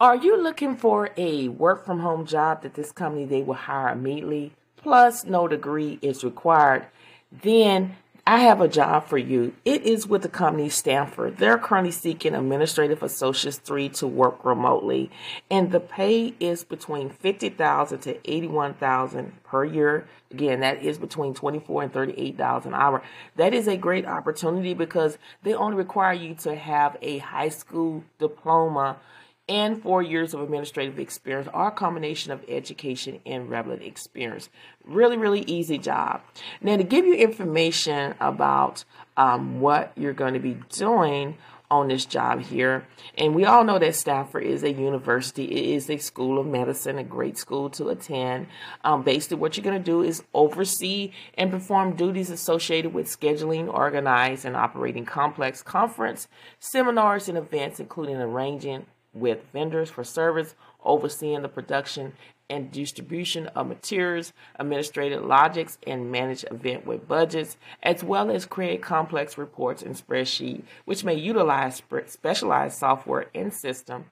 Are you looking for a work from home job that this company they will hire immediately? Plus, no degree is required. Then I have a job for you. It is with the company Stanford. They're currently seeking administrative associates three to work remotely, and the pay is between fifty thousand to eighty-one thousand per year. Again, that is between twenty-four and thirty-eight dollars an hour. That is a great opportunity because they only require you to have a high school diploma and four years of administrative experience or a combination of education and relevant experience. Really, really easy job. Now, to give you information about um, what you're going to be doing on this job here, and we all know that Stanford is a university, it is a school of medicine, a great school to attend. Um, basically, what you're going to do is oversee and perform duties associated with scheduling, organizing, and operating complex conference, seminars, and events, including arranging with vendors for service, overseeing the production and distribution of materials, administrative logics, and manage event with budgets, as well as create complex reports and spreadsheet, which may utilize specialized software and system.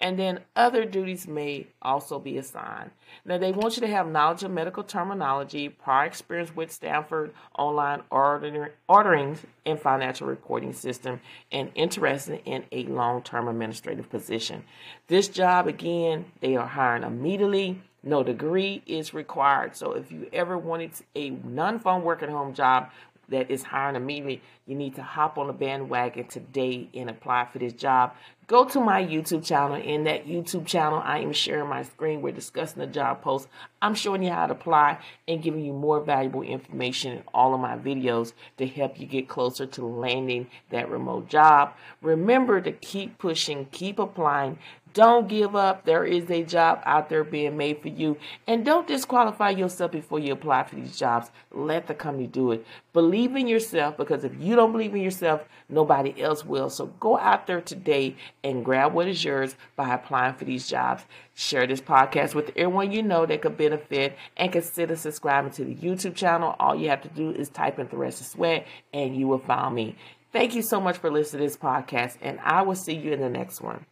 And then other duties may also be assigned. Now, they want you to have knowledge of medical terminology, prior experience with Stanford online ordering, ordering and financial reporting system, and interested in a long-term administrative position. This job, again, they are hiring immediately no degree is required. So if you ever wanted a non-phone work at home job that is hiring immediately, you need to hop on the bandwagon today and apply for this job. Go to my YouTube channel. In that YouTube channel, I am sharing my screen. We're discussing the job post. I'm showing you how to apply and giving you more valuable information in all of my videos to help you get closer to landing that remote job. Remember to keep pushing, keep applying. Don't give up. There is a job out there being made for you. And don't disqualify yourself before you apply for these jobs. Let the company do it. Believe in yourself because if you don't believe in yourself, nobody else will. So go out there today and grab what is yours by applying for these jobs. Share this podcast with everyone you know that could benefit and consider subscribing to the YouTube channel. All you have to do is type in the rest of Sweat and you will find me. Thank you so much for listening to this podcast, and I will see you in the next one.